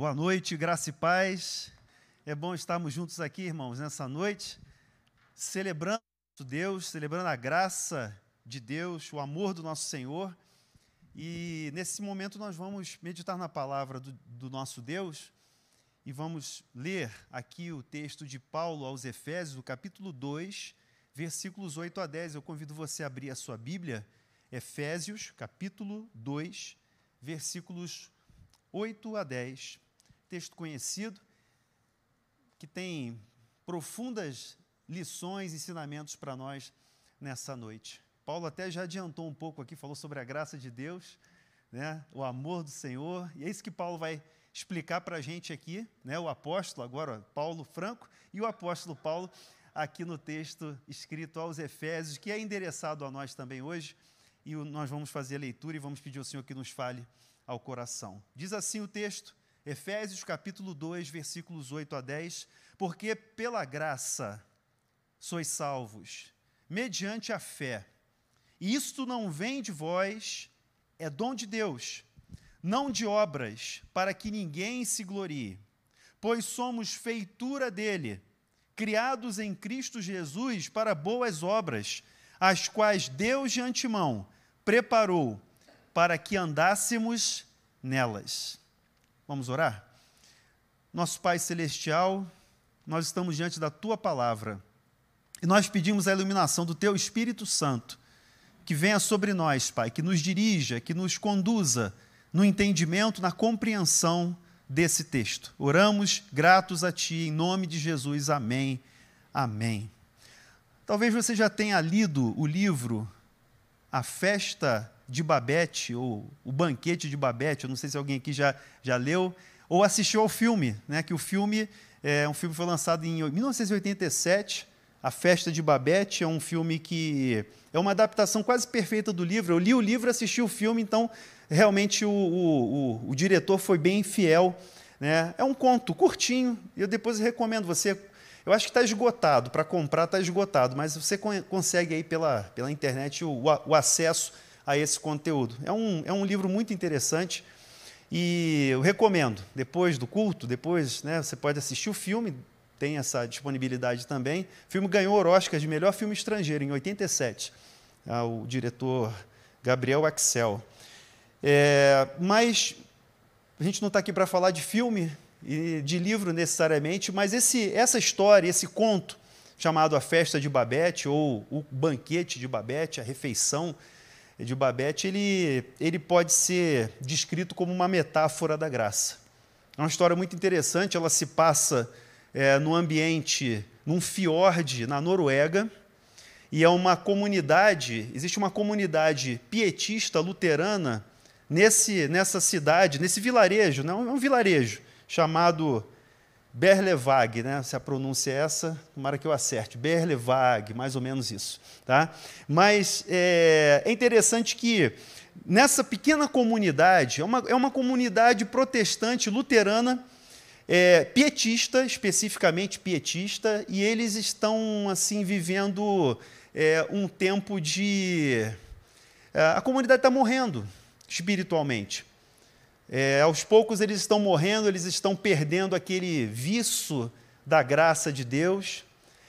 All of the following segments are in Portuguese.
Boa noite, graça e paz. É bom estarmos juntos aqui, irmãos, nessa noite, celebrando Deus, celebrando a graça de Deus, o amor do nosso Senhor. E nesse momento nós vamos meditar na palavra do, do nosso Deus e vamos ler aqui o texto de Paulo aos Efésios, do capítulo 2, versículos 8 a 10. Eu convido você a abrir a sua Bíblia, Efésios, capítulo 2, versículos 8 a 10. Texto conhecido, que tem profundas lições, ensinamentos para nós nessa noite. Paulo até já adiantou um pouco aqui, falou sobre a graça de Deus, né, o amor do Senhor, e é isso que Paulo vai explicar para a gente aqui, né, o apóstolo, agora Paulo Franco, e o apóstolo Paulo, aqui no texto escrito aos Efésios, que é endereçado a nós também hoje, e nós vamos fazer a leitura e vamos pedir ao Senhor que nos fale ao coração. Diz assim o texto, Efésios capítulo 2, versículos 8 a 10, porque pela graça sois salvos, mediante a fé. E isto não vem de vós, é dom de Deus, não de obras, para que ninguém se glorie, pois somos feitura dele, criados em Cristo Jesus para boas obras, as quais Deus de antemão preparou para que andássemos nelas. Vamos orar? Nosso Pai Celestial, nós estamos diante da Tua palavra e nós pedimos a iluminação do Teu Espírito Santo, que venha sobre nós, Pai, que nos dirija, que nos conduza no entendimento, na compreensão desse texto. Oramos gratos a Ti, em nome de Jesus. Amém. Amém. Talvez você já tenha lido o livro A Festa de Babette, ou O Banquete de Babette, eu não sei se alguém aqui já, já leu, ou assistiu ao filme, né, que o filme é um filme que foi lançado em 1987, A Festa de Babette, é um filme que é uma adaptação quase perfeita do livro. Eu li o livro, assisti o filme, então realmente o, o, o, o diretor foi bem fiel. Né? É um conto curtinho, eu depois recomendo você. Eu acho que está esgotado, para comprar está esgotado, mas você consegue aí pela, pela internet o, o acesso a esse conteúdo. É um, é um livro muito interessante e eu recomendo. Depois do culto, depois né, você pode assistir o filme, tem essa disponibilidade também. O filme ganhou o Oscar de melhor filme estrangeiro em 87, ah, o diretor Gabriel Axel. É, mas a gente não está aqui para falar de filme e de livro necessariamente, mas esse, essa história, esse conto chamado A Festa de Babette ou O Banquete de Babette, a refeição Babette, ele, ele pode ser descrito como uma metáfora da graça. É uma história muito interessante, ela se passa é, no ambiente, num fiord na Noruega, e é uma comunidade, existe uma comunidade pietista luterana nesse, nessa cidade, nesse vilarejo, não é um vilarejo chamado Berlevag, né? se a pronúncia é essa, tomara que eu acerte, Berlevag, mais ou menos isso. Tá? Mas é, é interessante que nessa pequena comunidade, é uma, é uma comunidade protestante luterana, é, pietista, especificamente pietista, e eles estão assim vivendo é, um tempo de. É, a comunidade está morrendo espiritualmente. É, aos poucos eles estão morrendo, eles estão perdendo aquele viço da graça de Deus.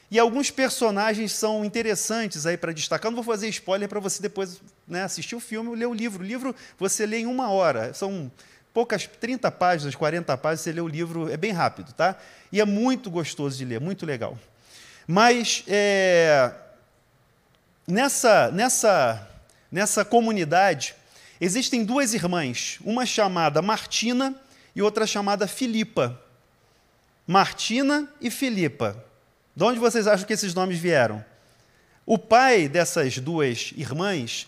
E alguns personagens são interessantes aí para destacar. Não vou fazer spoiler para você depois né, assistir o filme ou ler o livro. O livro você lê em uma hora. São poucas, 30 páginas, 40 páginas, você lê o livro, é bem rápido, tá? E é muito gostoso de ler, muito legal. Mas é, nessa, nessa, nessa comunidade, Existem duas irmãs, uma chamada Martina e outra chamada Filipa. Martina e Filipa. De onde vocês acham que esses nomes vieram? O pai dessas duas irmãs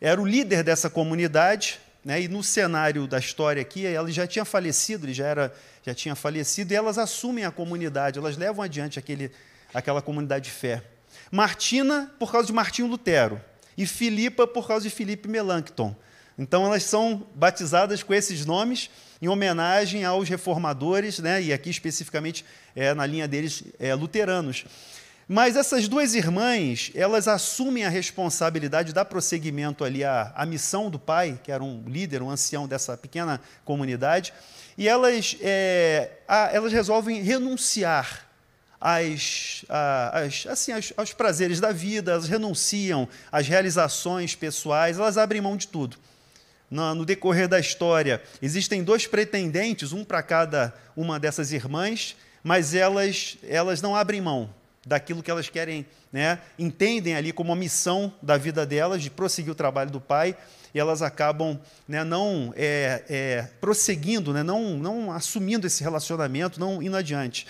era o líder dessa comunidade, né, e no cenário da história aqui, ela já tinha falecido, ele já, era, já tinha falecido, e elas assumem a comunidade, elas levam adiante aquele, aquela comunidade de fé. Martina, por causa de Martinho Lutero, e Filipa, por causa de Filipe Melanchthon. Então elas são batizadas com esses nomes em homenagem aos reformadores, né, e aqui especificamente é, na linha deles é, luteranos. Mas essas duas irmãs, elas assumem a responsabilidade dar prosseguimento ali à, à missão do pai, que era um líder, um ancião dessa pequena comunidade, e elas, é, a, elas resolvem renunciar às, às, assim, aos, aos prazeres da vida, elas renunciam às realizações pessoais, elas abrem mão de tudo. No, decorrer da história, existem dois pretendentes, um para cada uma dessas irmãs, mas elas, elas não abrem mão daquilo que elas querem, né, entendem ali como a missão da vida delas, de prosseguir o trabalho do pai, e elas acabam né, não é, é, prosseguindo, né, não, não assumindo esse relacionamento, não indo adiante.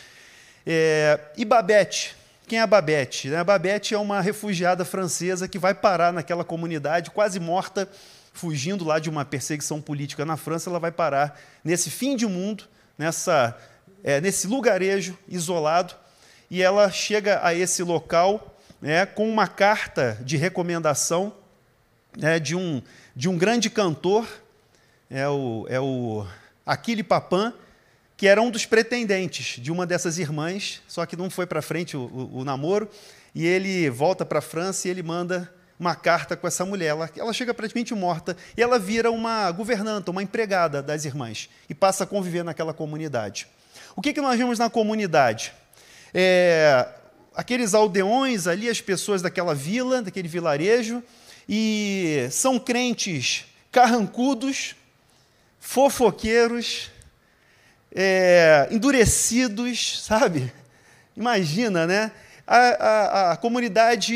É, e Babette, quem é a Babette? A Babette é uma refugiada francesa que vai parar naquela comunidade, quase morta, fugindo lá de uma perseguição política na França, ela vai parar nesse fim de mundo, nessa, é, nesse lugarejo isolado, e ela chega a esse local né, com uma carta de recomendação né, de, um, de um grande cantor, é o, é o Aquile Papin, que era um dos pretendentes de uma dessas irmãs, só que não foi para frente o, o, o, namoro, e ele volta para a França e ele manda uma carta com essa mulher. Ela, ela chega praticamente morta e ela vira uma governanta, uma empregada das irmãs, e passa a conviver naquela comunidade. O que, que nós vemos na comunidade? é, aqueles aldeões ali, as pessoas daquela vila, daquele vilarejo, e são crentes carrancudos, fofoqueiros, é, endurecidos, sabe? Imagina, né? A, a, a, comunidade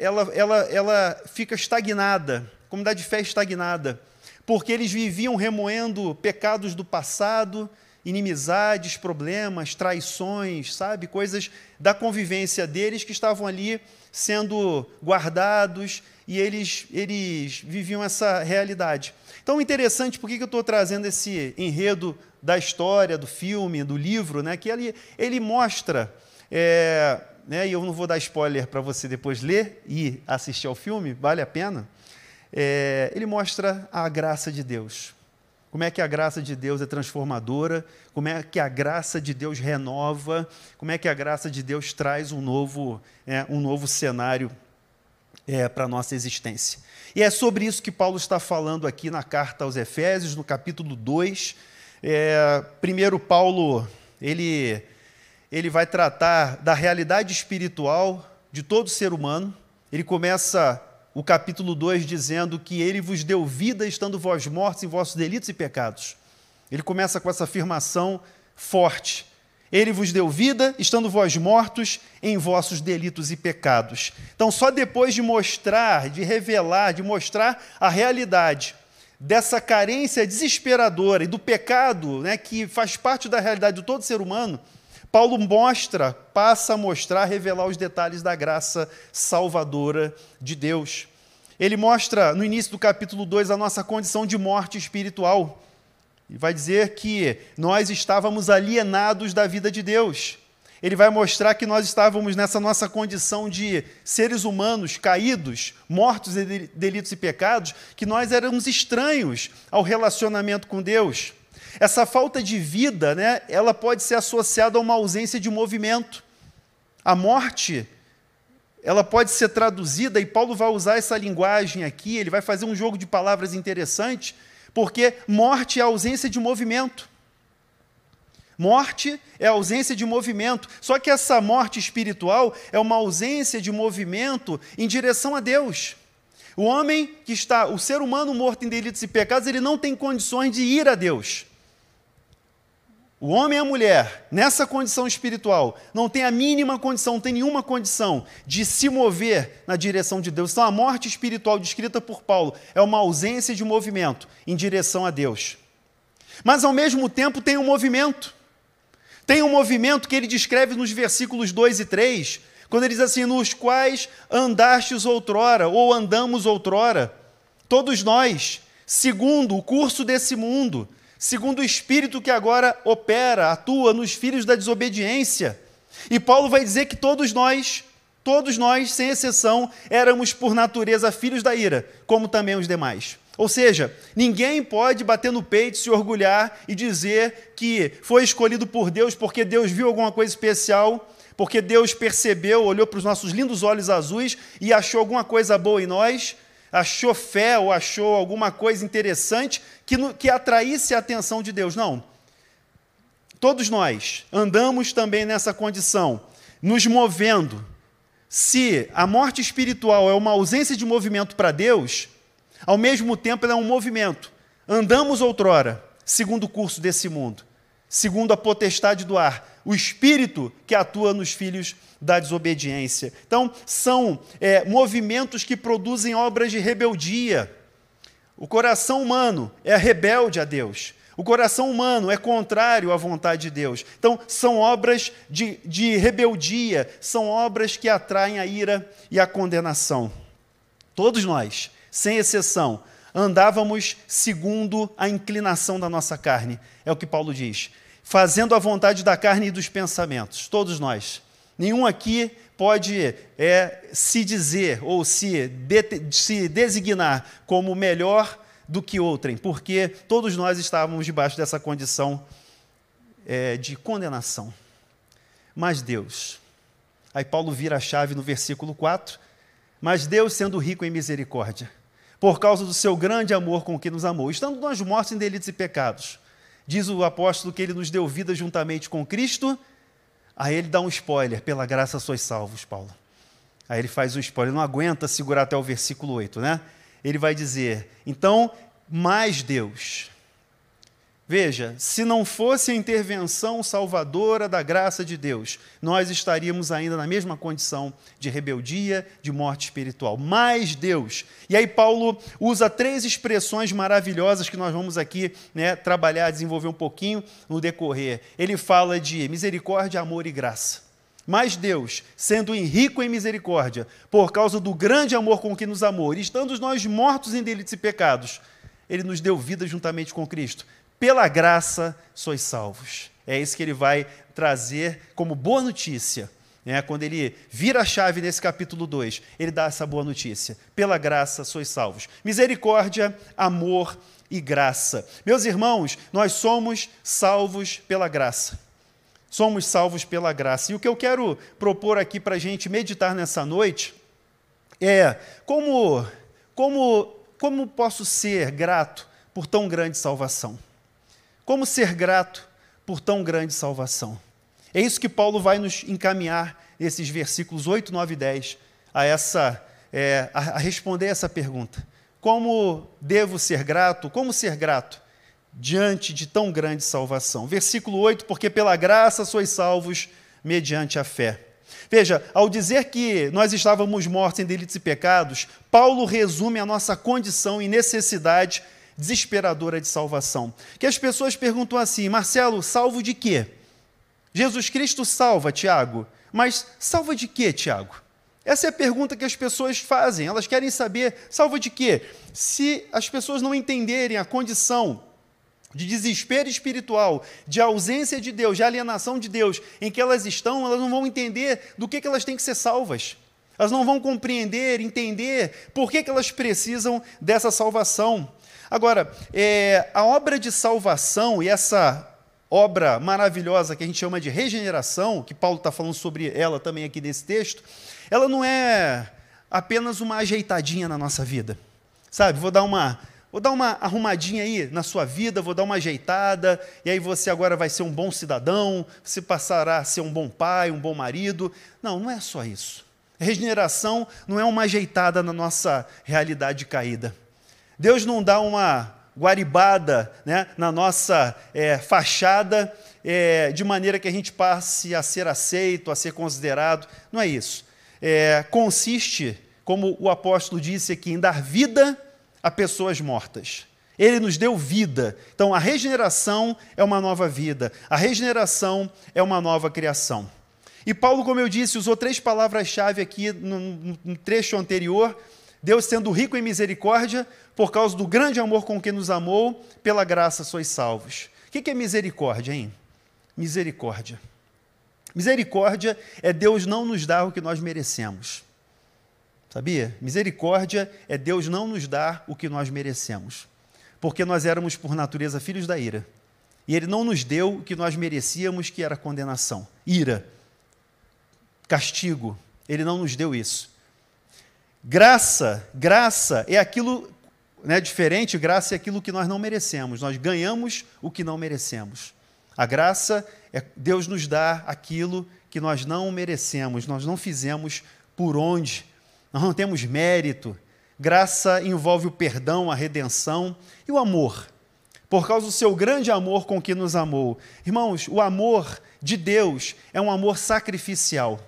ela, ela, ela fica estagnada, a comunidade de fé estagnada, porque eles viviam remoendo pecados do passado, inimizades, problemas, traições, sabe? Coisas da convivência deles que estavam ali sendo guardados e eles, eles viviam essa realidade. Então, interessante, por que eu estou trazendo esse enredo da história, do filme, do livro, né? que ele, ele mostra, é, né? e eu não vou dar spoiler para você depois ler e assistir ao filme, vale a pena. É, ele mostra a graça de Deus como é que a graça de Deus é transformadora, como é que a graça de Deus renova, como é que a graça de Deus traz um novo, é, um novo cenário é, para a nossa existência. E é sobre isso que Paulo está falando aqui na carta aos Efésios, no capítulo 2. É, primeiro, Paulo ele, ele vai tratar da realidade espiritual de todo ser humano. Ele começa o capítulo 2 dizendo que ele vos deu vida estando vós mortos em vossos delitos e pecados. Ele começa com essa afirmação forte. Ele vos deu vida estando vós mortos em vossos delitos e pecados. Então, só depois de mostrar, de revelar, de mostrar a realidade dessa carência desesperadora e do pecado né, que faz parte da realidade de todo ser humano, Paulo mostra, passa a mostrar, revelar os detalhes da graça salvadora de Deus. Ele mostra no início do capítulo 2 a nossa condição de morte espiritual. E vai dizer que nós estávamos alienados da vida de Deus. Ele vai mostrar que nós estávamos nessa nossa condição de seres humanos caídos, mortos em delitos e pecados, que nós éramos estranhos ao relacionamento com Deus. Essa falta de vida, né, ela pode ser associada a uma ausência de movimento. A morte, ela pode ser traduzida, e Paulo vai usar essa linguagem aqui, ele vai fazer um jogo de palavras interessante, porque morte é ausência de movimento. Morte é ausência de movimento. Só que essa morte espiritual é uma ausência de movimento em direção a Deus. O homem que está, o ser humano morto em delitos e pecados, ele não tem condições de ir a Deus. O homem e a mulher, nessa condição espiritual, não tem a mínima condição, não tem nenhuma condição de se mover na direção de Deus. Então, a morte espiritual descrita por Paulo é uma ausência de movimento em direção a Deus. Mas, ao mesmo tempo, tem um movimento. Tem um movimento que ele descreve nos versículos 2 e 3, quando ele diz assim: Nos quais andastes outrora, ou andamos outrora, todos nós, segundo o curso desse mundo segundo o Espírito que agora opera, atua nos filhos da desobediência. E Paulo vai dizer que todos nós, todos nós, sem exceção, éramos por natureza filhos da ira, como também os demais. Ou seja, ninguém pode bater no peito, se orgulhar e dizer que foi escolhido por Deus porque Deus viu alguma coisa especial porque Deus percebeu, olhou para os nossos lindos olhos azuis e achou alguma coisa boa em nós, achou fé ou achou alguma coisa interessante que, que atraísse a atenção de Deus. Não. Todos nós andamos também nessa condição, nos movendo. Se a morte espiritual é uma ausência de movimento para Deus, ao mesmo tempo ela é um movimento. Andamos outrora, segundo o curso desse mundo, segundo a potestade do ar, o espírito que atua nos filhos da desobediência. Então, são é, movimentos que produzem obras de rebeldia. O coração humano é rebelde a Deus. O coração humano é contrário à vontade de Deus. Então, são obras de, de rebeldia, são obras que atraem a ira e a condenação. Todos nós, sem exceção, andávamos segundo a inclinação da nossa carne. É o que Paulo diz. Fazendo a vontade da carne e dos pensamentos. Todos nós. Nenhum aqui pode é, se dizer ou se, de, se designar como melhor do que outrem, porque todos nós estávamos debaixo dessa condição é, de condenação. Mas Deus, aí Paulo vira a chave no versículo 4, mas Deus, sendo rico em misericórdia, por causa do seu grande amor com que nos amou, estando nós mortos em delitos e pecados, diz o apóstolo que ele nos deu vida juntamente com Cristo, aí ele dá um spoiler, pela graça sois salvos, Paulo. Aí ele faz um spoiler, não aguenta segurar até o versículo 8, né? ele vai dizer: então, mais Deus. Veja, se não fosse a intervenção salvadora da graça de Deus, nós estaríamos ainda na mesma condição de rebeldia, de morte espiritual. Mais Deus. E aí, Paulo usa três expressões maravilhosas que nós vamos aqui né, trabalhar, desenvolver um pouquinho no decorrer. Ele fala de misericórdia, amor e graça. Mas Deus, sendo rico em misericórdia, por causa do grande amor com que nos amou, e estando nós mortos em delitos e pecados, ele nos deu vida juntamente com Cristo. Pela graça sois salvos. É isso que ele vai trazer como boa notícia. Né? Quando ele vira a chave nesse capítulo 2, ele dá essa boa notícia. Pela graça sois salvos. Misericórdia, amor e graça. Meus irmãos, nós somos salvos pela graça. Somos salvos pela graça. E o que eu quero propor aqui para a gente meditar nessa noite é como, como, como posso ser grato por tão grande salvação? Como ser grato por tão grande salvação? É isso que Paulo vai nos encaminhar nesses versículos 8, 9 e 10 a, essa, é, a, responder essa pergunta. Como devo ser grato? Como ser grato? diante de tão grande salvação. Versículo 8: Porque pela graça sois salvos mediante a fé. Veja, ao dizer que nós estávamos mortos em delitos e pecados, Paulo resume a nossa condição e necessidade desesperadora de salvação. Que as pessoas perguntam assim: Marcelo, salvo de quê? Jesus Cristo salva, Tiago. Mas salva de quê, Tiago? Essa é a pergunta que as pessoas fazem. Elas querem saber, salva de quê? Se as pessoas não entenderem a condição de desespero espiritual, de ausência de Deus, de alienação de Deus em que elas estão, elas não vão entender do que, que elas têm que ser salvas. Elas não vão compreender, entender por que, que elas precisam dessa salvação. Agora, é, a obra de salvação e essa obra maravilhosa que a gente chama de regeneração, que Paulo está falando sobre ela também aqui nesse texto, ela não é apenas uma ajeitadinha na nossa vida. Sabe, vou dar uma Vou dar uma arrumadinha aí na sua vida, vou dar uma ajeitada, e aí você agora vai ser um bom cidadão, você passará a ser um bom pai, um bom marido. Não, não é só isso. Regeneração não é uma ajeitada na nossa realidade caída. Deus não dá uma guaribada né, na nossa é, fachada é, de maneira que a gente passe a ser aceito, a ser considerado. Não é isso. É, consiste, como o apóstolo disse aqui, em dar vida a pessoas mortas. Ele nos deu vida. Então, a regeneração é uma nova vida. A regeneração é uma nova criação. E Paulo, como eu disse, usou três palavras-chave aqui no, no, trecho anterior. Deus sendo rico em misericórdia, por causa do grande amor com que nos amou, pela graça sois salvos. O que é misericórdia, hein? Misericórdia. Misericórdia é Deus não nos dar o que nós merecemos. Sabia? Misericórdia é Deus não nos dar o que nós merecemos. Porque nós éramos, por natureza, filhos da ira. E Ele não nos deu o que nós merecíamos, que era condenação, ira. castigo. Ele não nos deu isso. Graça, graça é aquilo né, diferente, graça é aquilo que nós não merecemos. Nós ganhamos o que não merecemos. A graça é Deus nos dá aquilo que nós não merecemos, nós não fizemos por onde, nós não temos mérito. Graça envolve o perdão, a redenção e o amor. Por causa do seu grande amor com que nos amou. Irmãos, o amor de Deus é um amor sacrificial.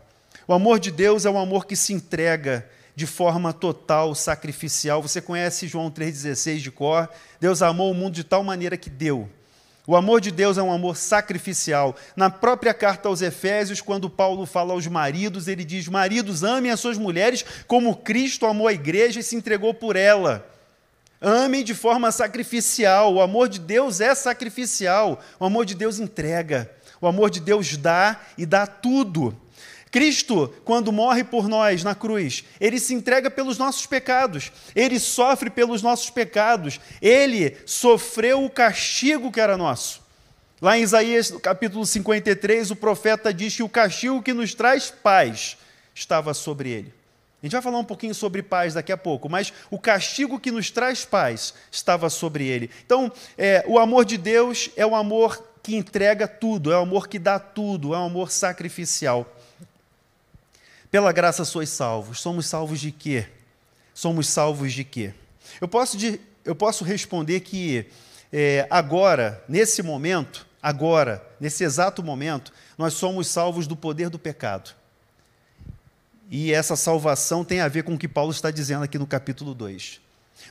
O amor de Deus é um amor que se entrega de forma total, sacrificial. Você conhece João 3,16 de cor? Deus amou o mundo de tal maneira que deu. O amor de Deus é um amor sacrificial. Na própria carta aos Efésios, quando Paulo fala aos maridos, ele diz: Maridos, amem as suas mulheres como Cristo amou a igreja e se entregou por ela. Amem de forma sacrificial. O amor de Deus é sacrificial. O amor de Deus entrega. O amor de Deus dá e dá tudo. Cristo, quando morre por nós na cruz, ele se entrega pelos nossos pecados, ele sofre pelos nossos pecados, ele sofreu o castigo que era nosso. Lá em Isaías, capítulo 53, o profeta diz que o castigo que nos traz paz estava sobre ele. A gente vai falar um pouquinho sobre paz daqui a pouco, mas o castigo que nos traz paz estava sobre ele. Então, é, o amor de Deus é o amor que entrega tudo, é o amor que dá tudo, é um amor sacrificial. Pela graça sois salvos. Somos salvos de quê? Somos salvos de quê? Eu posso, de, eu posso responder que é, agora, nesse momento, agora, nesse exato momento, nós somos salvos do poder do pecado. E essa salvação tem a ver com o que Paulo está dizendo aqui no capítulo 2.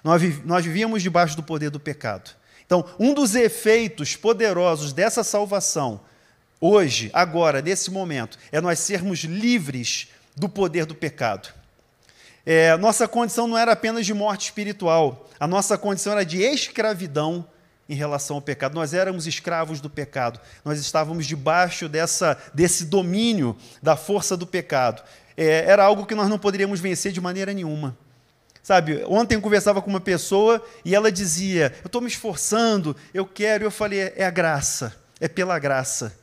Nós, nós vivíamos debaixo do poder do pecado. Então, um dos efeitos poderosos dessa salvação, hoje, agora, nesse momento, é nós sermos livres do poder do pecado. É, nossa condição não era apenas de morte espiritual, a nossa condição era de escravidão em relação ao pecado. Nós éramos escravos do pecado, nós estávamos debaixo dessa, desse domínio da força do pecado. É, era algo que nós não poderíamos vencer de maneira nenhuma. Sabe, ontem eu conversava com uma pessoa e ela dizia: Eu estou me esforçando, eu quero. Eu falei: É a graça, é pela graça.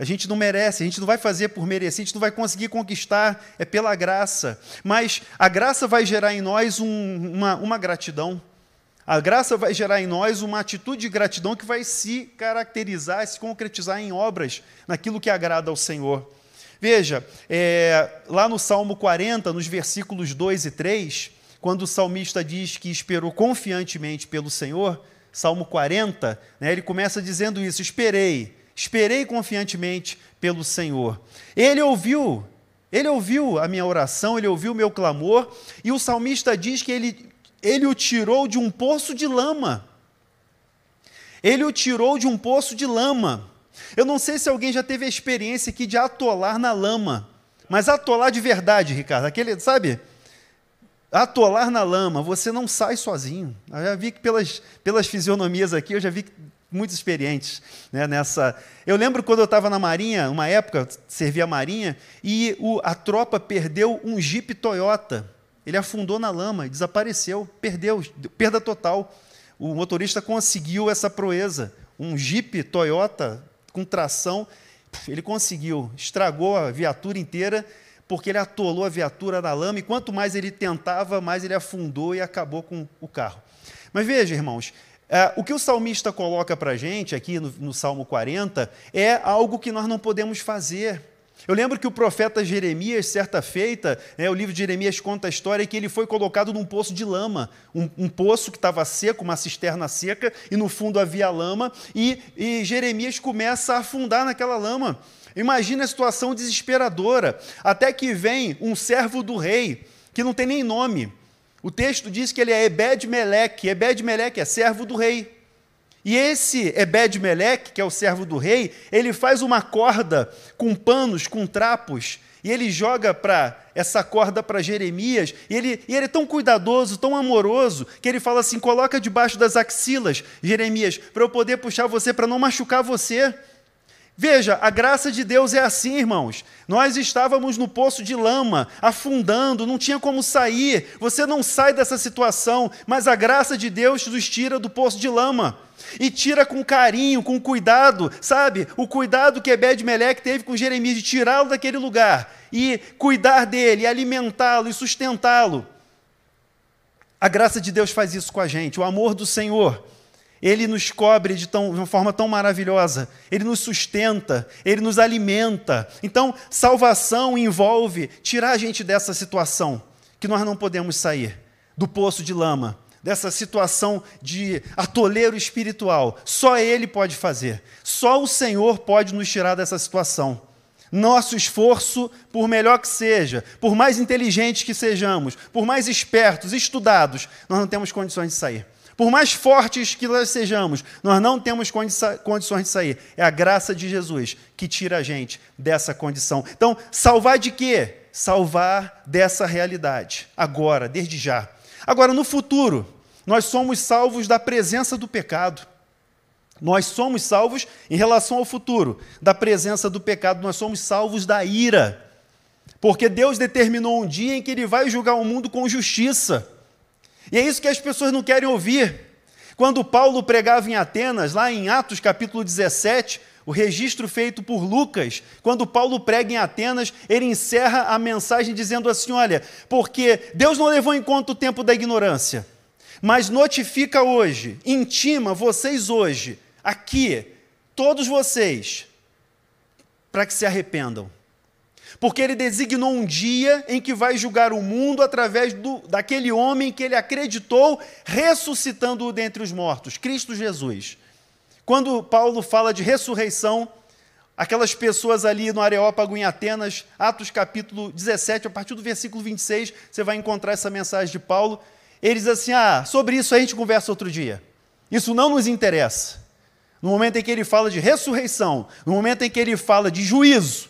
A gente não merece, a gente não vai fazer por merecer, a gente não vai conseguir conquistar, é pela graça. Mas a graça vai gerar em nós um, uma, uma gratidão. A graça vai gerar em nós uma atitude de gratidão que vai se caracterizar, se concretizar em obras, naquilo que agrada ao Senhor. Veja, é, lá no Salmo 40, nos versículos 2 e 3, quando o salmista diz que esperou confiantemente pelo Senhor, Salmo 40, né, ele começa dizendo isso: Esperei, Esperei confiantemente pelo Senhor. Ele ouviu, ele ouviu a minha oração, ele ouviu o meu clamor, e o salmista diz que ele, ele o tirou de um poço de lama. Ele o tirou de um poço de lama. Eu não sei se alguém já teve a experiência aqui de atolar na lama, mas atolar de verdade, Ricardo, aquele, sabe? Atolar na lama, você não sai sozinho. Eu já vi que pelas, pelas fisionomias aqui, eu já vi que muito experientes né, nessa. Eu lembro quando eu estava na Marinha, uma época, servia a Marinha, e o, a tropa perdeu um Jeep Toyota. Ele afundou na lama, desapareceu, perdeu, perda total. O motorista conseguiu essa proeza. Um Jeep Toyota com tração, ele conseguiu, estragou a viatura inteira, porque ele atolou a viatura na lama, e quanto mais ele tentava, mais ele afundou e acabou com o carro. Mas veja, irmãos, é, o que o salmista coloca para a gente aqui no, no Salmo 40 é algo que nós não podemos fazer. Eu lembro que o profeta Jeremias, certa feita, né, o livro de Jeremias conta a história que ele foi colocado num poço de lama, um, um poço que estava seco, uma cisterna seca, e no fundo havia lama, e, e Jeremias começa a afundar naquela lama. Imagina a situação desesperadora, até que vem um servo do rei, que não tem nem nome, o texto diz que ele é Ebed-Meleque. Ebed-Meleque é servo do rei. E esse Ebed-Meleque, que é o servo do rei, ele faz uma corda com panos, com trapos, e ele joga para essa corda para Jeremias, e ele, e ele é tão cuidadoso, tão amoroso, que ele fala assim: coloca debaixo das axilas, Jeremias, para eu poder puxar você, para não machucar você. Veja, a graça de Deus é assim, irmãos. Nós estávamos no poço de lama, afundando, não tinha como sair. Você não sai dessa situação, mas a graça de Deus nos tira do poço de lama. E tira com carinho, com cuidado, sabe? O cuidado que Ebed-Meleque teve com Jeremias de tirá-lo daquele lugar e cuidar dele, alimentá-lo e sustentá-lo. A graça de Deus faz isso com a gente, o amor do Senhor ele nos cobre de, tão, de, uma forma tão maravilhosa, Ele nos sustenta, Ele nos alimenta. Então, salvação envolve tirar a gente dessa situação que nós não podemos sair do poço de lama, dessa situação de atoleiro espiritual. Só Ele pode fazer, só o Senhor pode nos tirar dessa situação. Nosso esforço, por melhor que seja, por mais inteligentes que sejamos, por mais espertos, estudados, nós não temos condições de sair. Por mais fortes que nós sejamos, nós não temos condições de sair. É a graça de Jesus que tira a gente dessa condição. Então, salvar de quê? Salvar dessa realidade, agora, desde já. Agora, no futuro, nós somos salvos da presença do pecado. Nós somos salvos em relação ao futuro, da presença do pecado, nós somos salvos da ira. Porque Deus determinou um dia em que Ele vai julgar o mundo com justiça. E é isso que as pessoas não querem ouvir. Quando Paulo pregava em Atenas, lá em Atos capítulo 17, o registro feito por Lucas, quando Paulo prega em Atenas, ele encerra a mensagem dizendo assim: Olha, porque Deus não levou em conta o tempo da ignorância, mas notifica hoje, intima vocês hoje, aqui, todos vocês, para que se arrependam porque ele designou um dia em que vai julgar o mundo através do, daquele homem que ele acreditou, ressuscitando-o dentre os mortos, Cristo Jesus. Quando Paulo fala de ressurreição, aquelas pessoas ali no Areópago em Atenas, Atos capítulo 17, a partir do versículo 26, você vai encontrar essa mensagem de Paulo. Ele diz assim: Ah, sobre isso a gente conversa outro dia. Isso não nos interessa. No momento em que ele fala de ressurreição, no momento em que ele fala de juízo,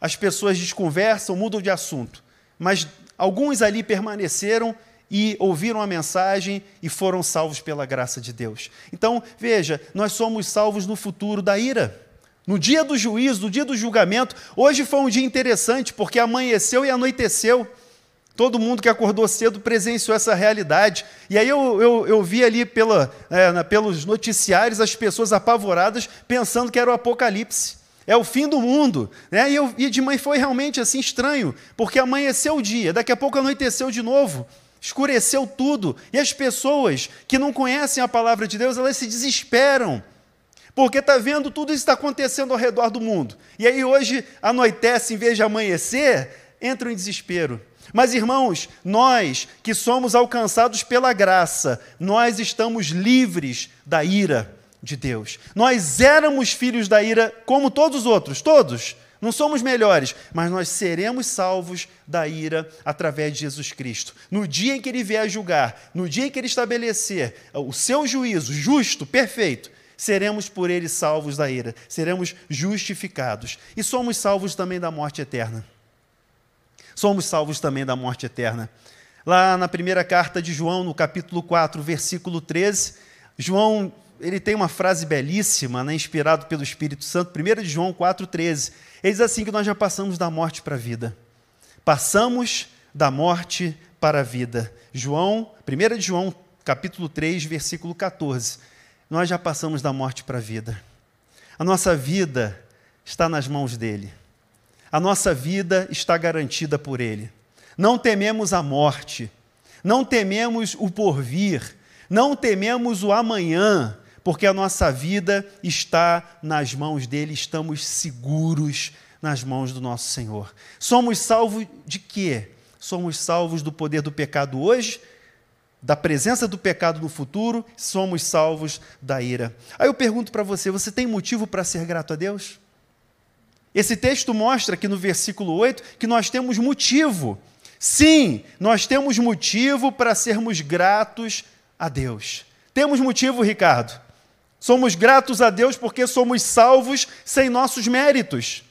as pessoas desconversam, mudam de assunto. Mas alguns ali permaneceram e ouviram a mensagem e foram salvos pela graça de Deus. Então, veja, nós somos salvos no futuro da ira. No dia do juízo, no dia do julgamento. Hoje foi um dia interessante, porque amanheceu e anoiteceu. Todo mundo que acordou cedo presenciou essa realidade. E aí eu, eu, eu vi ali pela, é, pelos noticiários as pessoas apavoradas pensando que era o apocalipse é o fim do mundo. Né? E, eu, e de mãe foi realmente assim estranho, porque amanheceu o dia, daqui a pouco anoiteceu de novo, escureceu tudo, e as pessoas que não conhecem a palavra de Deus, elas se desesperam, porque está vendo tudo isso está acontecendo ao redor do mundo. E aí hoje anoitece em vez de amanhecer, entra em desespero. Mas irmãos, nós que somos alcançados pela graça, nós estamos livres da ira de Deus. Nós éramos filhos da ira como todos os outros, todos. Não somos melhores, mas nós seremos salvos da ira através de Jesus Cristo. No dia em que ele vier julgar, no dia em que ele estabelecer o seu juízo justo, perfeito, seremos por ele salvos da ira, seremos justificados. E somos salvos também da morte eterna. Somos salvos também da morte eterna. Lá na primeira carta de João, no capítulo 4, versículo 13, João ele tem uma frase belíssima, né, inspirado pelo Espírito Santo, 1 de João 4,13. Ele diz assim: que nós já passamos da morte para a vida. Passamos da morte para a vida. João, 1 de João, capítulo 3, versículo 14. Nós já passamos da morte para a vida. A nossa vida está nas mãos dele. A nossa vida está garantida por ele. Não tememos a morte, não tememos o porvir, não tememos o amanhã, porque a nossa vida está nas mãos dele, estamos seguros nas mãos do nosso Senhor. Somos salvos de quê? Somos salvos do poder do pecado hoje, da presença do pecado no futuro, somos salvos da ira. Aí eu pergunto para você: você tem motivo para ser grato a Deus? Esse texto mostra aqui no versículo 8 que nós temos motivo. Sim, nós temos motivo para sermos gratos a Deus. Temos motivo, Ricardo? Somos gratos a Deus porque somos salvos sem nossos méritos.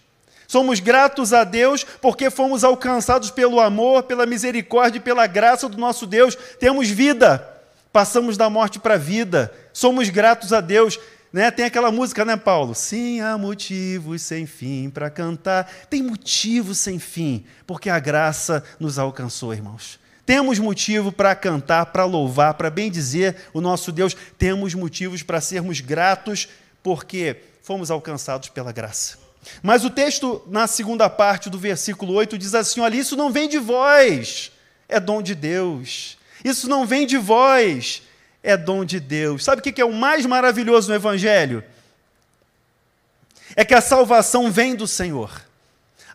Somos gratos a Deus porque fomos alcançados pelo amor, pela misericórdia e pela graça do nosso Deus. Temos vida, passamos da morte para a vida. Somos gratos a Deus. Né? Tem aquela música, né, Paulo? Sim, há motivos sem fim para cantar. Tem motivos sem fim, porque a graça nos alcançou, irmãos. Temos motivo para cantar, para louvar, para bendizer o nosso Deus. Temos motivos para sermos gratos, porque fomos alcançados pela graça. Mas o texto, na segunda parte do versículo 8, diz assim: olha, isso não vem de vós, é dom de Deus. Isso não vem de vós, é dom de Deus. Sabe o que é o mais maravilhoso no Evangelho? É que a salvação vem do Senhor.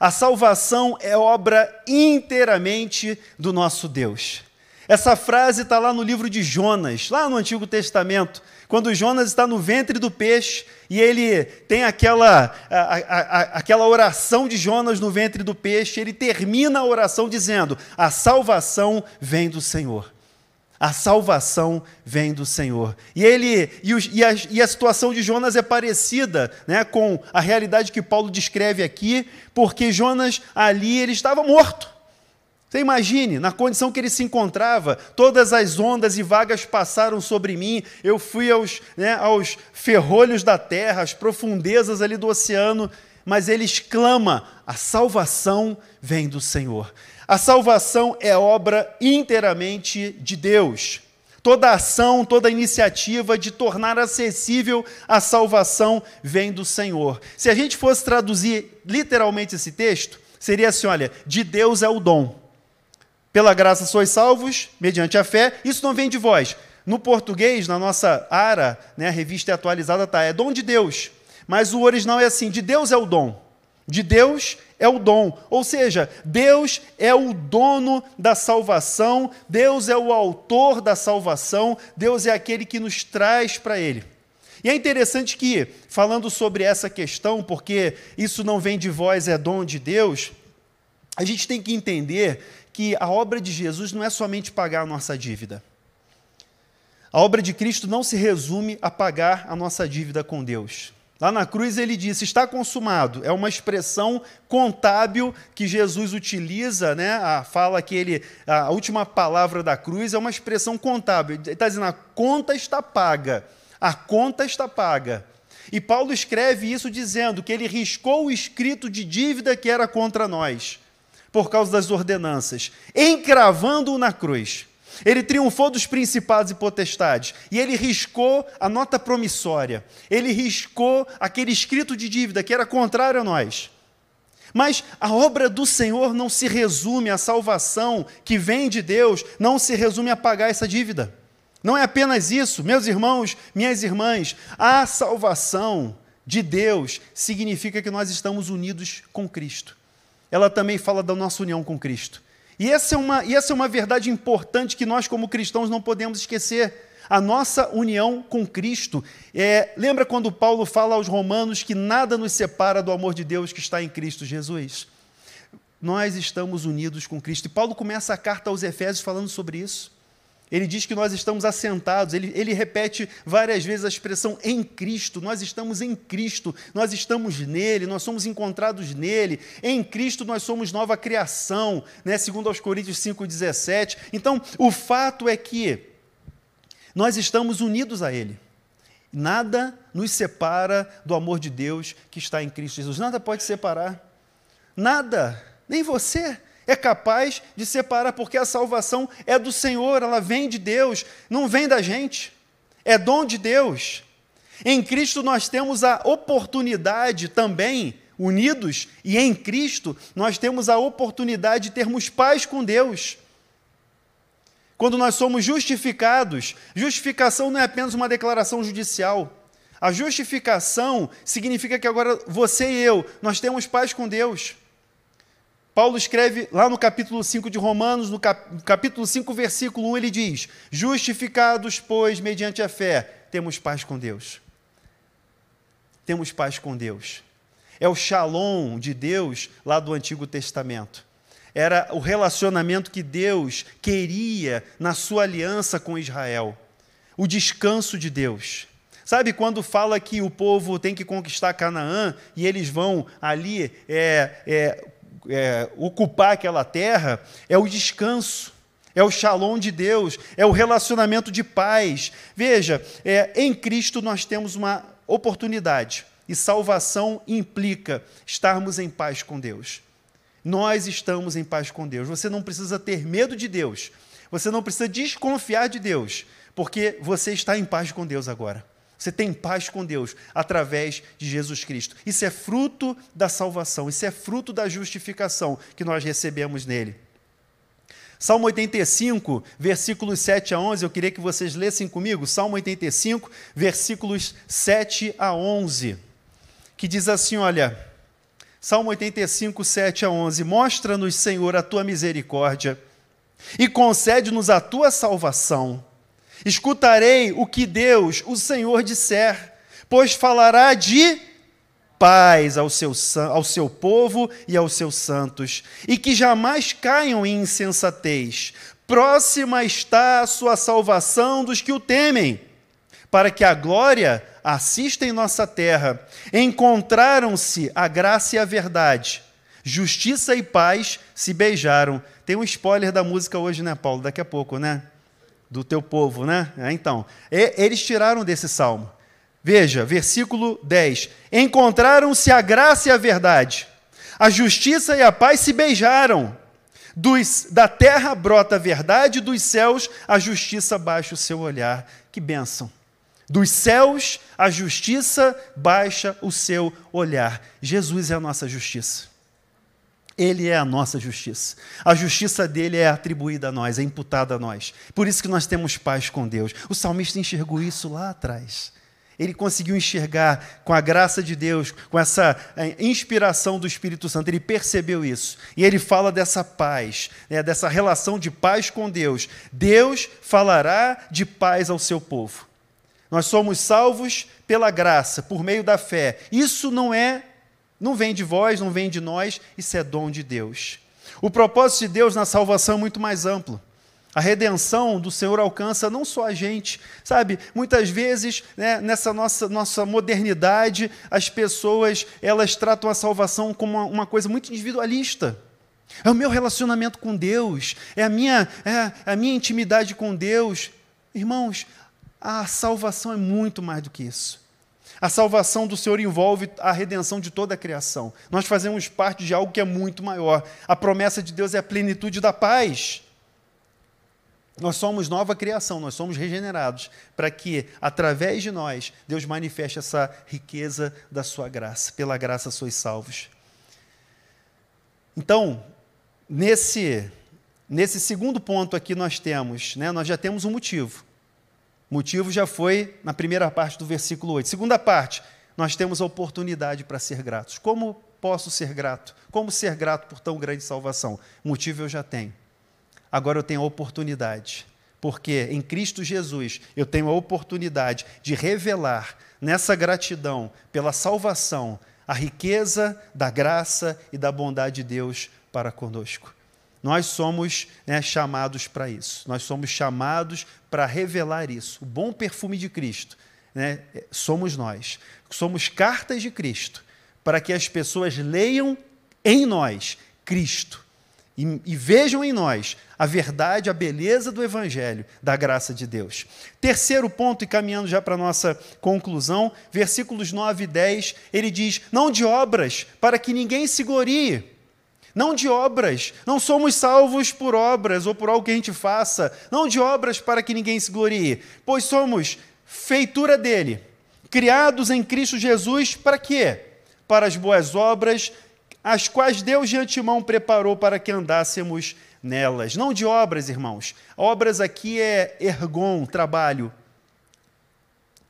A salvação é obra inteiramente do nosso Deus. Essa frase está lá no livro de Jonas, lá no Antigo Testamento, quando Jonas está no ventre do peixe e ele tem aquela, a, a, a, aquela oração de Jonas no ventre do peixe, ele termina a oração dizendo: A salvação vem do Senhor. A salvação vem do Senhor. E ele e, os, e, a, e, a, situação de Jonas é parecida né, com a realidade que Paulo descreve aqui, porque Jonas ali ele estava morto. Você imagine, na condição que ele se encontrava, todas as ondas e vagas passaram sobre mim, eu fui aos, né, aos ferrolhos da terra, às profundezas ali do oceano, mas ele exclama: a salvação vem do Senhor. A salvação é obra inteiramente de Deus. Toda ação, toda iniciativa de tornar acessível a salvação vem do Senhor. Se a gente fosse traduzir literalmente esse texto, seria assim: olha, de Deus é o dom. Pela graça sois salvos, mediante a fé, isso não vem de vós. No português, na nossa ara, né, a revista é atualizada, tá, é dom de Deus. Mas o original é assim: de Deus é o dom. De Deus é o dom. Ou seja, Deus é o dono da salvação, Deus é o autor da salvação, Deus é aquele que nos traz para Ele. E é interessante que, falando sobre essa questão, porque isso não vem de vós, é dom de Deus, a gente tem que entender que a obra de Jesus não é somente pagar a nossa dívida. A obra de Cristo não se resume a pagar a nossa dívida com Deus. Lá na cruz ele disse: está consumado. É uma expressão contábil que Jesus utiliza, né? A fala que ele, a última palavra da cruz é uma expressão contábil. Ele está dizendo: a conta está paga. A conta está paga. E Paulo escreve isso dizendo que ele riscou o escrito de dívida que era contra nós, por causa das ordenanças, encravando-o na cruz. Ele triunfou dos principados e potestades. E ele riscou a nota promissória. Ele riscou aquele escrito de dívida que era contrário a nós. Mas a obra do Senhor não se resume à salvação que vem de Deus, não se resume a pagar essa dívida. Não é apenas isso, meus irmãos, minhas irmãs, a salvação de Deus significa que nós estamos unidos com Cristo. Ela também fala da nossa união com Cristo. E essa, é uma, e essa é uma verdade importante que nós, como cristãos, não podemos esquecer. A nossa união com Cristo. É, lembra quando Paulo fala aos Romanos que nada nos separa do amor de Deus que está em Cristo Jesus? Nós estamos unidos com Cristo. E Paulo começa a carta aos Efésios falando sobre isso. Ele diz que nós estamos assentados, ele, ele repete várias vezes a expressão em Cristo, nós estamos em Cristo, nós estamos nele, nós somos encontrados nele, em Cristo nós somos nova criação, né? segundo aos Coríntios 5,17. Então, o fato é que nós estamos unidos a Ele. Nada nos separa do amor de Deus que está em Cristo Jesus. Nada pode separar. Nada, nem você é capaz de separar, porque a salvação é do Senhor, ela vem de Deus, não vem da gente, é dom de Deus. Em Cristo nós temos a oportunidade também, unidos, e em Cristo nós temos a oportunidade de termos paz com Deus. Quando nós somos justificados, justificação não é apenas uma declaração judicial. A justificação significa que agora você e eu, nós temos paz com Deus. Paulo escreve lá no capítulo 5 de Romanos, no capítulo 5, versículo 1, ele diz: Justificados, pois, mediante a fé, temos paz com Deus. Temos paz com Deus. É o shalom de Deus lá do Antigo Testamento. Era o relacionamento que Deus queria na sua aliança com Israel. O descanso de Deus. Sabe quando fala que o povo tem que conquistar Canaã e eles vão ali é, é, é, ocupar aquela terra é o descanso, é o shalom de Deus, é o relacionamento de paz. Veja, é, em Cristo nós temos uma oportunidade. E salvação implica estarmos em paz com Deus. Nós estamos em paz com Deus. Você não precisa ter medo de Deus. Você não precisa desconfiar de Deus, porque você está em paz com Deus agora. Você tem paz com Deus através de Jesus Cristo. Isso é fruto da salvação, isso é fruto da justificação que nós recebemos nele. Salmo 85, versículos 7 a 11, eu queria que vocês lessem comigo. Salmo 85, versículos 7 a 11, que diz assim: Olha, Salmo 85, 7 a 11: Mostra-nos, Senhor, a tua misericórdia e concede-nos a tua salvação. Escutarei o que Deus, o Senhor, disser, pois falará de paz ao seu, ao seu povo e aos seus santos, e que jamais caiam em insensatez. Próxima está a sua salvação dos que o temem, para que a glória assista em nossa terra. Encontraram-se a graça e a verdade, justiça e paz se beijaram. Tem um spoiler da música hoje, né, Paulo? Daqui a pouco, né? Do teu povo, né? É, então, eles tiraram desse salmo. Veja, versículo 10: Encontraram-se a graça e a verdade, a justiça e a paz se beijaram. Dos, da terra brota a verdade, dos céus a justiça baixa o seu olhar. Que bênção! Dos céus a justiça baixa o seu olhar. Jesus é a nossa justiça. Ele é a nossa justiça. A justiça dele é atribuída a nós, é imputada a nós. Por isso que nós temos paz com Deus. O salmista enxergou isso lá atrás ele conseguiu enxergar com a graça de Deus, com essa eh, inspiração do Espírito Santo, ele percebeu isso. E ele fala dessa paz, né, dessa relação de paz com Deus. Deus falará de paz ao seu povo. Nós somos salvos pela graça, por meio da fé. Isso não é, não vem de vós, não vem de nós, isso é dom de Deus. O propósito de Deus na salvação é muito mais amplo. A redenção do Senhor alcança não só a gente, sabe? Muitas vezes, né, nessa nossa, nossa modernidade, as pessoas elas tratam a salvação como uma, uma coisa muito individualista. É o meu relacionamento com Deus, é a minha, é a minha intimidade com Deus. Irmãos, a salvação é muito mais do que isso. A salvação do Senhor envolve a redenção de toda a criação. Nós fazemos parte de algo que é muito maior. A promessa de Deus é a plenitude da paz. Nós somos nova criação, nós somos regenerados, para que, através de nós, Deus manifeste essa riqueza da sua graça. Pela graça sois salvos. Então, nesse, nesse segundo ponto aqui nós temos, né, nós já temos um motivo. Motivo já foi na primeira parte do versículo 8. Segunda parte, nós temos a oportunidade para ser gratos. Como posso ser grato? Como ser grato por tão grande salvação? motivo eu já tenho agora eu tenho a oportunidade. Porque em Cristo Jesus eu tenho a oportunidade de revelar nessa gratidão pela salvação a riqueza da graça e da bondade de Deus para conosco. Nós somos né, chamados para isso, nós somos chamados para revelar isso. O bom perfume de Cristo né, somos nós, somos cartas de Cristo, para que as pessoas leiam em nós Cristo e, e vejam em nós a verdade, a beleza do Evangelho, da graça de Deus. Terceiro ponto, e caminhando já para a nossa conclusão, versículos 9 e 10, ele diz: Não de obras, para que ninguém se glorie. Não de obras, não somos salvos por obras ou por algo que a gente faça, não de obras para que ninguém se glorie, pois somos feitura dele, criados em Cristo Jesus para quê? Para as boas obras as quais Deus de antemão preparou para que andássemos nelas. Não de obras, irmãos. Obras aqui é ergon, trabalho.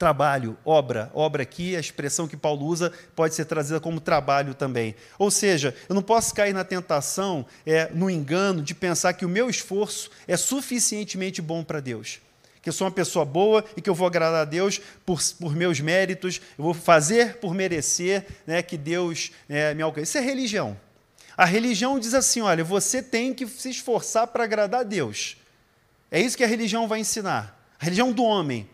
Trabalho, obra. Obra aqui, a expressão que Paulo usa pode ser trazida como trabalho também. Ou seja, eu não posso cair na tentação, é, no engano, de pensar que o meu esforço é suficientemente bom para Deus que eu sou uma pessoa boa e que eu vou agradar a Deus por, por meus méritos, eu vou fazer por merecer né, que Deus né, me alcance. Isso é religião. A religião diz assim: olha, você tem que se esforçar para agradar a Deus. É isso que a religião vai ensinar. A religião do homem,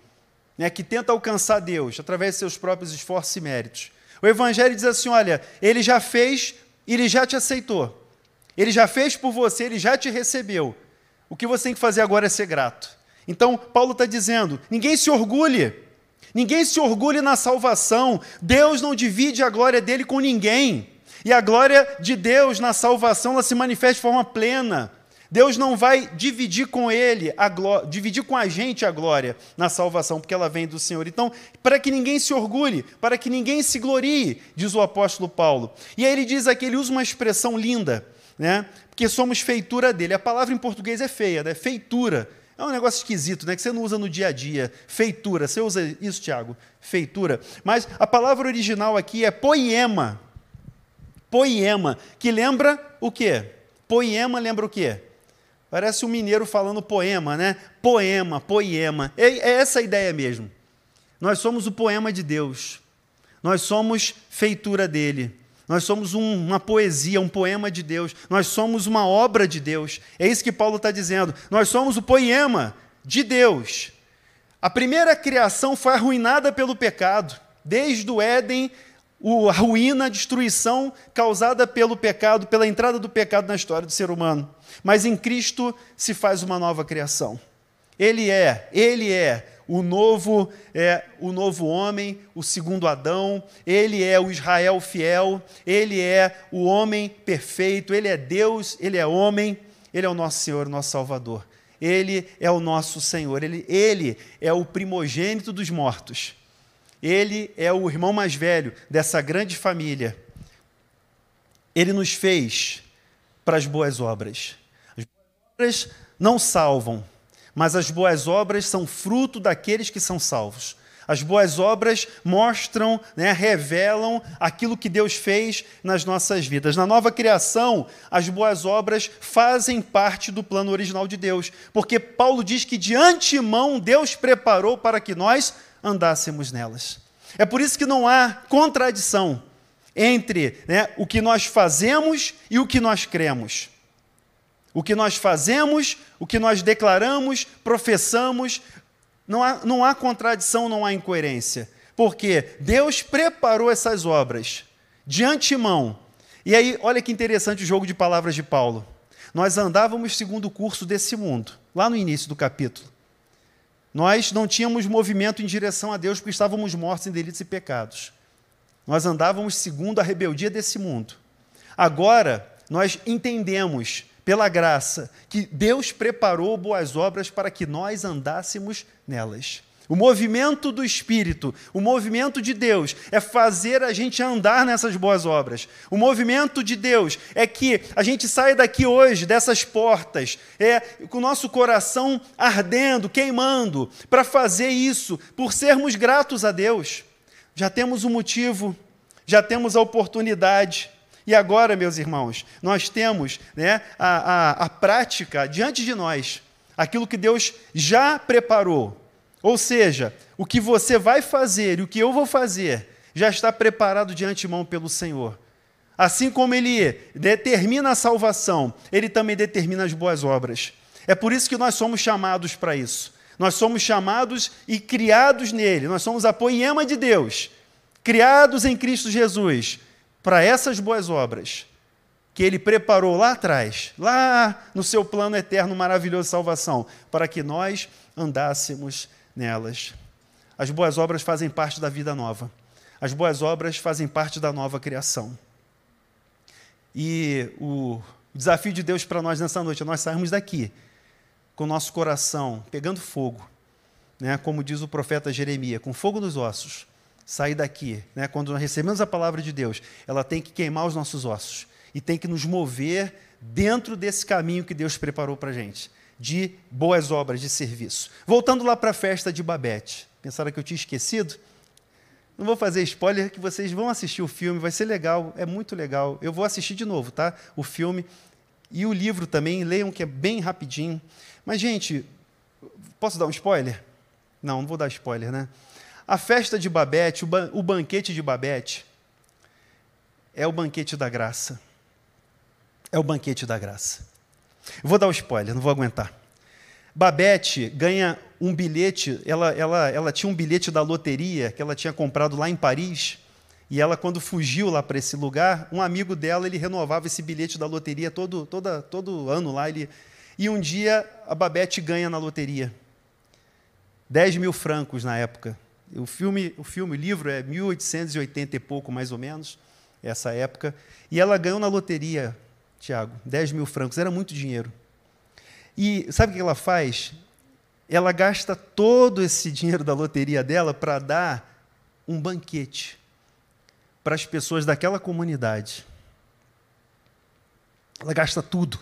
né, que tenta alcançar Deus através de seus próprios esforços e méritos. O Evangelho diz assim: olha, ele já fez, ele já te aceitou. Ele já fez por você, ele já te recebeu. O que você tem que fazer agora é ser grato. Então, Paulo está dizendo: ninguém se orgulhe, Ninguém se orgulhe na salvação. Deus não divide a glória dele com ninguém. E a glória de Deus na salvação ela se manifesta de forma plena. Deus não vai dividir com ele a glória, dividir com a gente a glória na salvação, porque ela vem do Senhor. Então, para que ninguém se orgulhe, para que ninguém se glorie, diz o apóstolo Paulo. E aí ele diz aqui, ele usa uma expressão linda, né? Porque somos feitura dele. A palavra em português é feia, né? Feitura. É um negócio esquisito, né? Que você não usa no dia a dia. Feitura. Você usa isso, Tiago? Feitura. Mas a palavra original aqui é poema. Poema, que lembra o quê? Poema lembra o quê? Parece um mineiro falando poema, né? Poema, poema. É, é essa a ideia mesmo. Nós somos o poema de Deus. Nós somos feitura dele. Nós somos um, uma poesia, um poema de Deus. Nós somos uma obra de Deus. É isso que Paulo está dizendo. Nós somos o poema de Deus. A primeira criação foi arruinada pelo pecado. Desde o Éden, a ruína, a destruição causada pelo pecado, pela entrada do pecado na história do ser humano. Mas em Cristo se faz uma nova criação. Ele é, ele é o novo é o novo homem, o segundo Adão, ele é o Israel fiel, ele é o homem perfeito, ele é Deus, ele é homem, ele é o nosso Senhor, nosso Salvador. Ele é o nosso Senhor, ele, ele é o primogênito dos mortos. Ele é o irmão mais velho dessa grande família. Ele nos fez para as boas obras. As boas obras não salvam, mas as boas obras são fruto daqueles que são salvos. As boas obras mostram, né, revelam aquilo que Deus fez nas nossas vidas. Na nova criação, as boas obras fazem parte do plano original de Deus, porque Paulo diz que de antemão Deus preparou para que nós andássemos nelas. É por isso que não há contradição entre né, o que nós fazemos e o que nós cremos. O que nós fazemos, o que nós declaramos, professamos, não há, não há contradição, não há incoerência. Porque Deus preparou essas obras de antemão. E aí, olha que interessante o jogo de palavras de Paulo. Nós andávamos segundo o curso desse mundo, lá no início do capítulo. Nós não tínhamos movimento em direção a Deus porque estávamos mortos em delitos e pecados. Nós andávamos segundo a rebeldia desse mundo. Agora, nós entendemos pela graça, que Deus preparou boas obras para que nós andássemos nelas. O movimento do Espírito, o movimento de Deus é fazer a gente andar nessas boas obras. O movimento de Deus é que a gente saia daqui hoje, dessas portas, é, com o nosso coração ardendo, queimando, para fazer isso, por sermos gratos a Deus. Já temos o um motivo, já temos a oportunidade, e agora, meus irmãos, nós temos né, a, a, a prática diante de nós, aquilo que Deus já preparou. Ou seja, o que você vai fazer e o que eu vou fazer já está preparado de antemão pelo Senhor. Assim como Ele determina a salvação, Ele também determina as boas obras. É por isso que nós somos chamados para isso. Nós somos chamados e criados nele. Nós somos a poema de Deus, criados em Cristo Jesus, para essas boas obras que ele preparou lá atrás, lá no seu plano eterno maravilhoso de salvação, para que nós andássemos nelas. As boas obras fazem parte da vida nova. As boas obras fazem parte da nova criação. E o desafio de Deus para nós nessa noite é nós sairmos daqui com o nosso coração pegando fogo, né? como diz o profeta Jeremias, com fogo nos ossos, sair daqui, né, quando nós recebemos a palavra de Deus, ela tem que queimar os nossos ossos e tem que nos mover dentro desse caminho que Deus preparou para a gente, de boas obras, de serviço. Voltando lá para a festa de Babette, pensaram que eu tinha esquecido? Não vou fazer spoiler, que vocês vão assistir o filme, vai ser legal, é muito legal. Eu vou assistir de novo, tá? O filme e o livro também, leiam que é bem rapidinho. Mas, gente, posso dar um spoiler? Não, não vou dar spoiler, né? A festa de Babette, o, o banquete de Babette, é o banquete da graça. É o banquete da graça. Vou dar o um spoiler, não vou aguentar. Babette ganha um bilhete, ela, ela, ela tinha um bilhete da loteria que ela tinha comprado lá em Paris, e ela, quando fugiu lá para esse lugar, um amigo dela, ele renovava esse bilhete da loteria todo, todo ano lá. Ele, e um dia a Babette ganha na loteria. 10 mil francos na época O filme, o filme, o livro é 1880 e pouco, mais ou menos, essa época. E ela ganhou na loteria, Tiago, 10 mil francos. Era muito dinheiro. E sabe o que ela faz? Ela gasta todo esse dinheiro da loteria dela para dar um banquete para as pessoas daquela comunidade. Ela gasta tudo.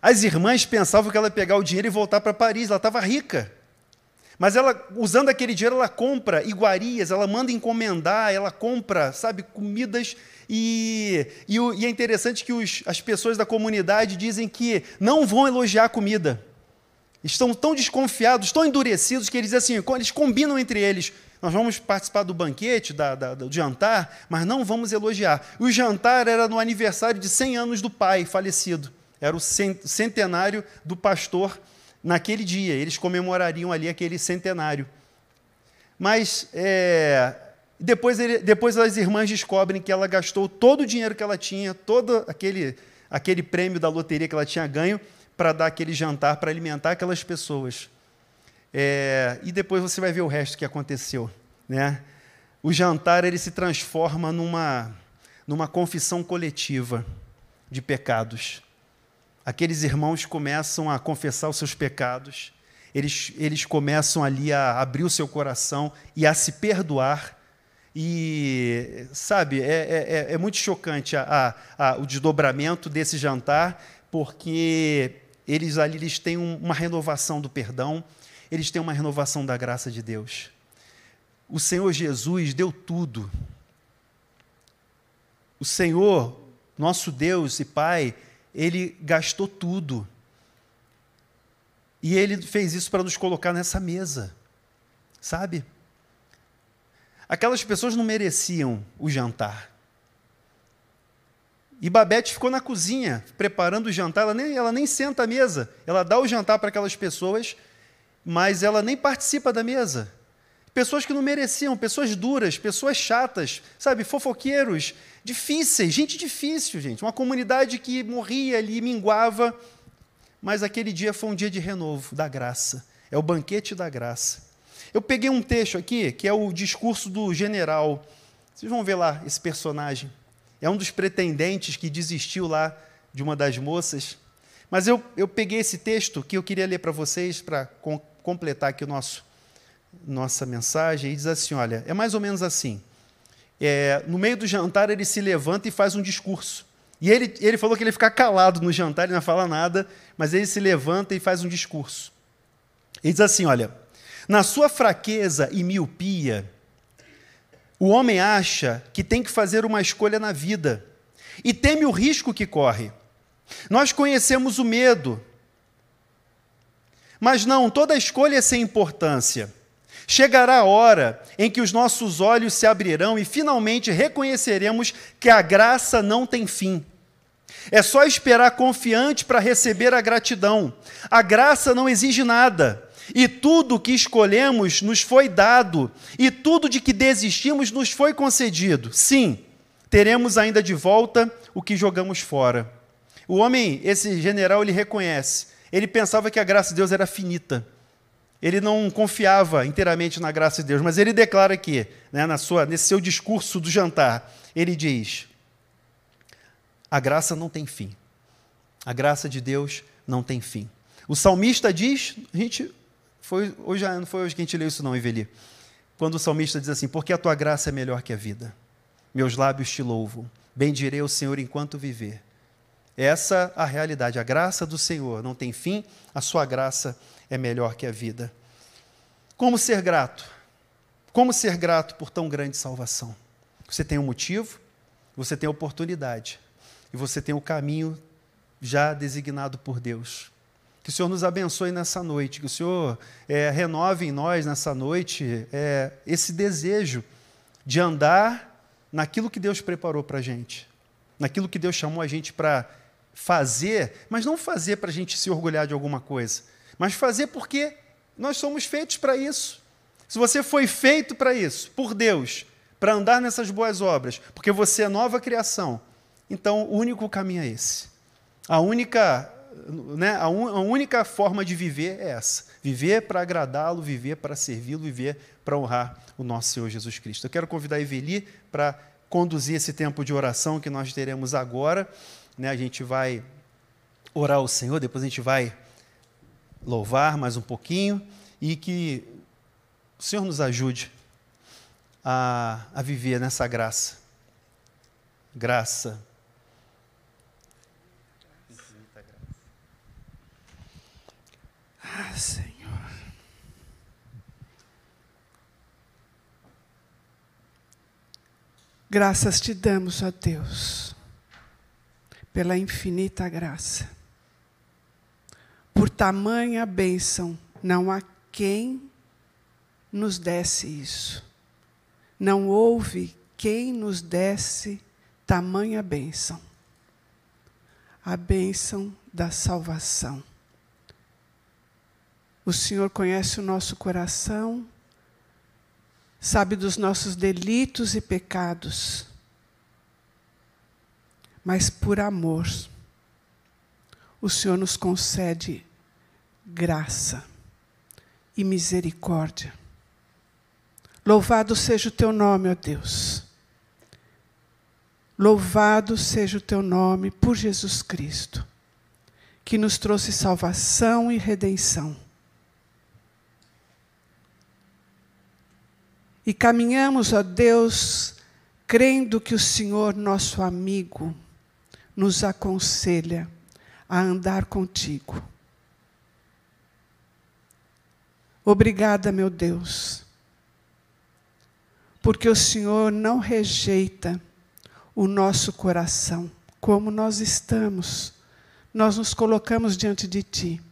As irmãs pensavam que ela ia pegar o dinheiro e voltar para Paris, ela estava rica. Mas ela, usando aquele dinheiro, ela compra iguarias, ela manda encomendar, ela compra, sabe, comidas. E, e, e é interessante que os, as pessoas da comunidade dizem que não vão elogiar a comida. Estão tão desconfiados, tão endurecidos, que eles assim, eles combinam entre eles. Nós vamos participar do banquete, da, da, do jantar, mas não vamos elogiar. O jantar era no aniversário de 100 anos do pai falecido. Era o centenário do pastor naquele dia. Eles comemorariam ali aquele centenário. Mas é, depois, ele, depois as irmãs descobrem que ela gastou todo o dinheiro que ela tinha, todo aquele, aquele prêmio da loteria que ela tinha ganho, para dar aquele jantar, para alimentar aquelas pessoas. É, e depois você vai ver o resto que aconteceu. Né? O jantar ele se transforma numa, numa confissão coletiva de pecados. Aqueles irmãos começam a confessar os seus pecados, eles, eles começam ali a abrir o seu coração e a se perdoar. E, sabe, é, é, é, é muito chocante a, a, a, o desdobramento desse jantar, porque eles ali eles têm uma renovação do perdão, eles têm uma renovação da graça de Deus. O Senhor Jesus deu tudo. O Senhor, nosso Deus e Pai, ele gastou tudo. E ele fez isso para nos colocar nessa mesa. Sabe? Aquelas pessoas não mereciam o jantar. E Babette ficou na cozinha, preparando o jantar. Ela nem, ela nem senta à mesa. Ela dá o jantar para aquelas pessoas, mas ela nem participa da mesa. Pessoas que não mereciam, pessoas duras, pessoas chatas, sabe, fofoqueiros, difíceis, gente difícil, gente. Uma comunidade que morria ali, minguava. Mas aquele dia foi um dia de renovo, da graça. É o banquete da graça. Eu peguei um texto aqui, que é o discurso do general. Vocês vão ver lá esse personagem é um dos pretendentes que desistiu lá de uma das moças. Mas eu, eu peguei esse texto que eu queria ler para vocês, para com, completar aqui o nosso, nossa mensagem, e diz assim: olha, é mais ou menos assim. É, no meio do jantar, ele se levanta e faz um discurso. E ele, ele falou que ele fica calado no jantar, ele não fala nada, mas ele se levanta e faz um discurso. Ele diz assim: olha, na sua fraqueza e miopia, o homem acha que tem que fazer uma escolha na vida e teme o risco que corre. Nós conhecemos o medo, mas não, toda escolha é sem importância. Chegará a hora em que os nossos olhos se abrirão e finalmente reconheceremos que a graça não tem fim. É só esperar confiante para receber a gratidão. A graça não exige nada. E tudo que escolhemos nos foi dado, e tudo de que desistimos nos foi concedido. Sim, teremos ainda de volta o que jogamos fora. O homem, esse general, ele reconhece. Ele pensava que a graça de Deus era finita. Ele não confiava inteiramente na graça de Deus, mas ele declara aqui, né, na sua, nesse seu discurso do jantar, ele diz: a graça não tem fim. A graça de Deus não tem fim. O salmista diz, a gente foi, hoje, não foi hoje que a gente leu isso, não, Eveli. Quando o salmista diz assim: Porque a tua graça é melhor que a vida, meus lábios te louvam, bendirei o Senhor enquanto viver. Essa é a realidade. A graça do Senhor não tem fim, a sua graça é melhor que a vida. Como ser grato? Como ser grato por tão grande salvação? Você tem um motivo, você tem oportunidade, e você tem o caminho já designado por Deus. Que o Senhor nos abençoe nessa noite, que o Senhor é, renove em nós nessa noite é, esse desejo de andar naquilo que Deus preparou para a gente, naquilo que Deus chamou a gente para fazer, mas não fazer para a gente se orgulhar de alguma coisa, mas fazer porque nós somos feitos para isso. Se você foi feito para isso, por Deus, para andar nessas boas obras, porque você é nova criação, então o único caminho é esse. A única né, a, un, a única forma de viver é essa: viver para agradá-lo, viver para servi-lo, viver para honrar o nosso Senhor Jesus Cristo. Eu quero convidar a Eveli para conduzir esse tempo de oração que nós teremos agora. Né, a gente vai orar ao Senhor, depois a gente vai louvar mais um pouquinho e que o Senhor nos ajude a, a viver nessa graça. Graça. Ah, Senhor. Graças te damos, ó Deus, pela infinita graça. Por tamanha bênção, não há quem nos desse isso. Não houve quem nos desse tamanha bênção. A bênção da salvação. O Senhor conhece o nosso coração, sabe dos nossos delitos e pecados, mas por amor, o Senhor nos concede graça e misericórdia. Louvado seja o teu nome, ó Deus. Louvado seja o teu nome por Jesus Cristo, que nos trouxe salvação e redenção. E caminhamos, ó Deus, crendo que o Senhor, nosso amigo, nos aconselha a andar contigo. Obrigada, meu Deus, porque o Senhor não rejeita o nosso coração, como nós estamos. Nós nos colocamos diante de Ti.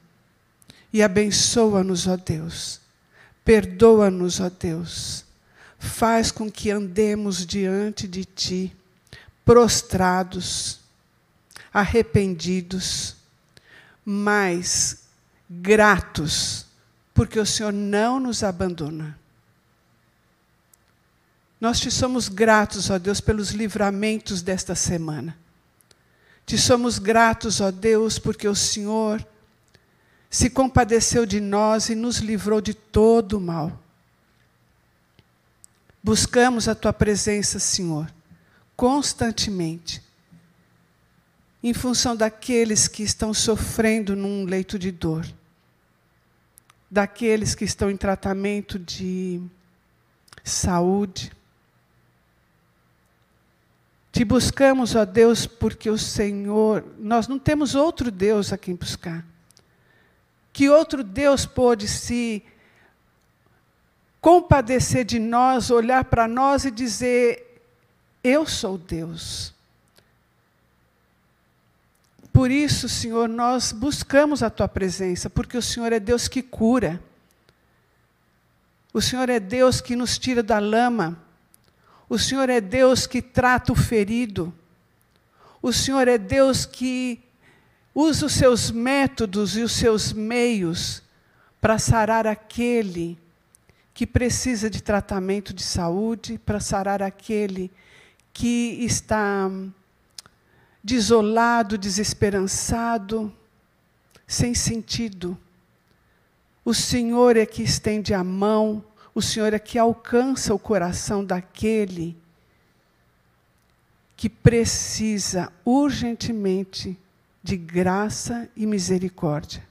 E abençoa-nos, ó Deus. Perdoa-nos, ó Deus faz com que andemos diante de Ti, prostrados, arrependidos, mas gratos, porque o Senhor não nos abandona. Nós te somos gratos, ó Deus, pelos livramentos desta semana. Te somos gratos, ó Deus, porque o Senhor se compadeceu de nós e nos livrou de todo o mal. Buscamos a tua presença, Senhor, constantemente, em função daqueles que estão sofrendo num leito de dor, daqueles que estão em tratamento de saúde. Te buscamos, ó Deus, porque o Senhor, nós não temos outro Deus a quem buscar. Que outro Deus pôde se compadecer de nós, olhar para nós e dizer: Eu sou Deus. Por isso, Senhor, nós buscamos a tua presença, porque o Senhor é Deus que cura. O Senhor é Deus que nos tira da lama. O Senhor é Deus que trata o ferido. O Senhor é Deus que usa os seus métodos e os seus meios para sarar aquele que precisa de tratamento de saúde, para sarar aquele que está desolado, desesperançado, sem sentido. O Senhor é que estende a mão, o Senhor é que alcança o coração daquele que precisa urgentemente de graça e misericórdia.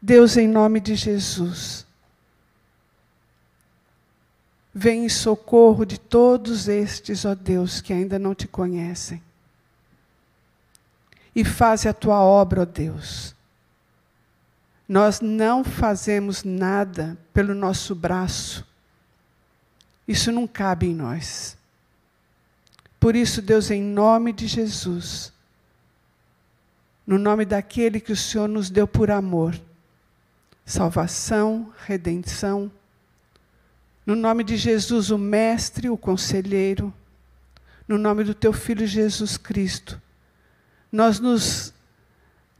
Deus, em nome de Jesus, Vem em socorro de todos estes, ó Deus, que ainda não te conhecem. E faze a tua obra, ó Deus. Nós não fazemos nada pelo nosso braço. Isso não cabe em nós. Por isso, Deus, em nome de Jesus, no nome daquele que o Senhor nos deu por amor, salvação, redenção, no nome de Jesus, o Mestre, o Conselheiro, no nome do Teu Filho Jesus Cristo, nós nos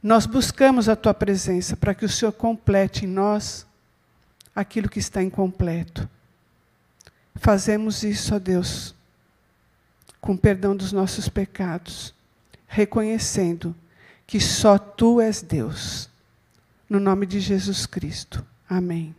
nós buscamos a tua presença para que o Senhor complete em nós aquilo que está incompleto. Fazemos isso, ó Deus, com perdão dos nossos pecados, reconhecendo que só tu és Deus. No nome de Jesus Cristo. Amém.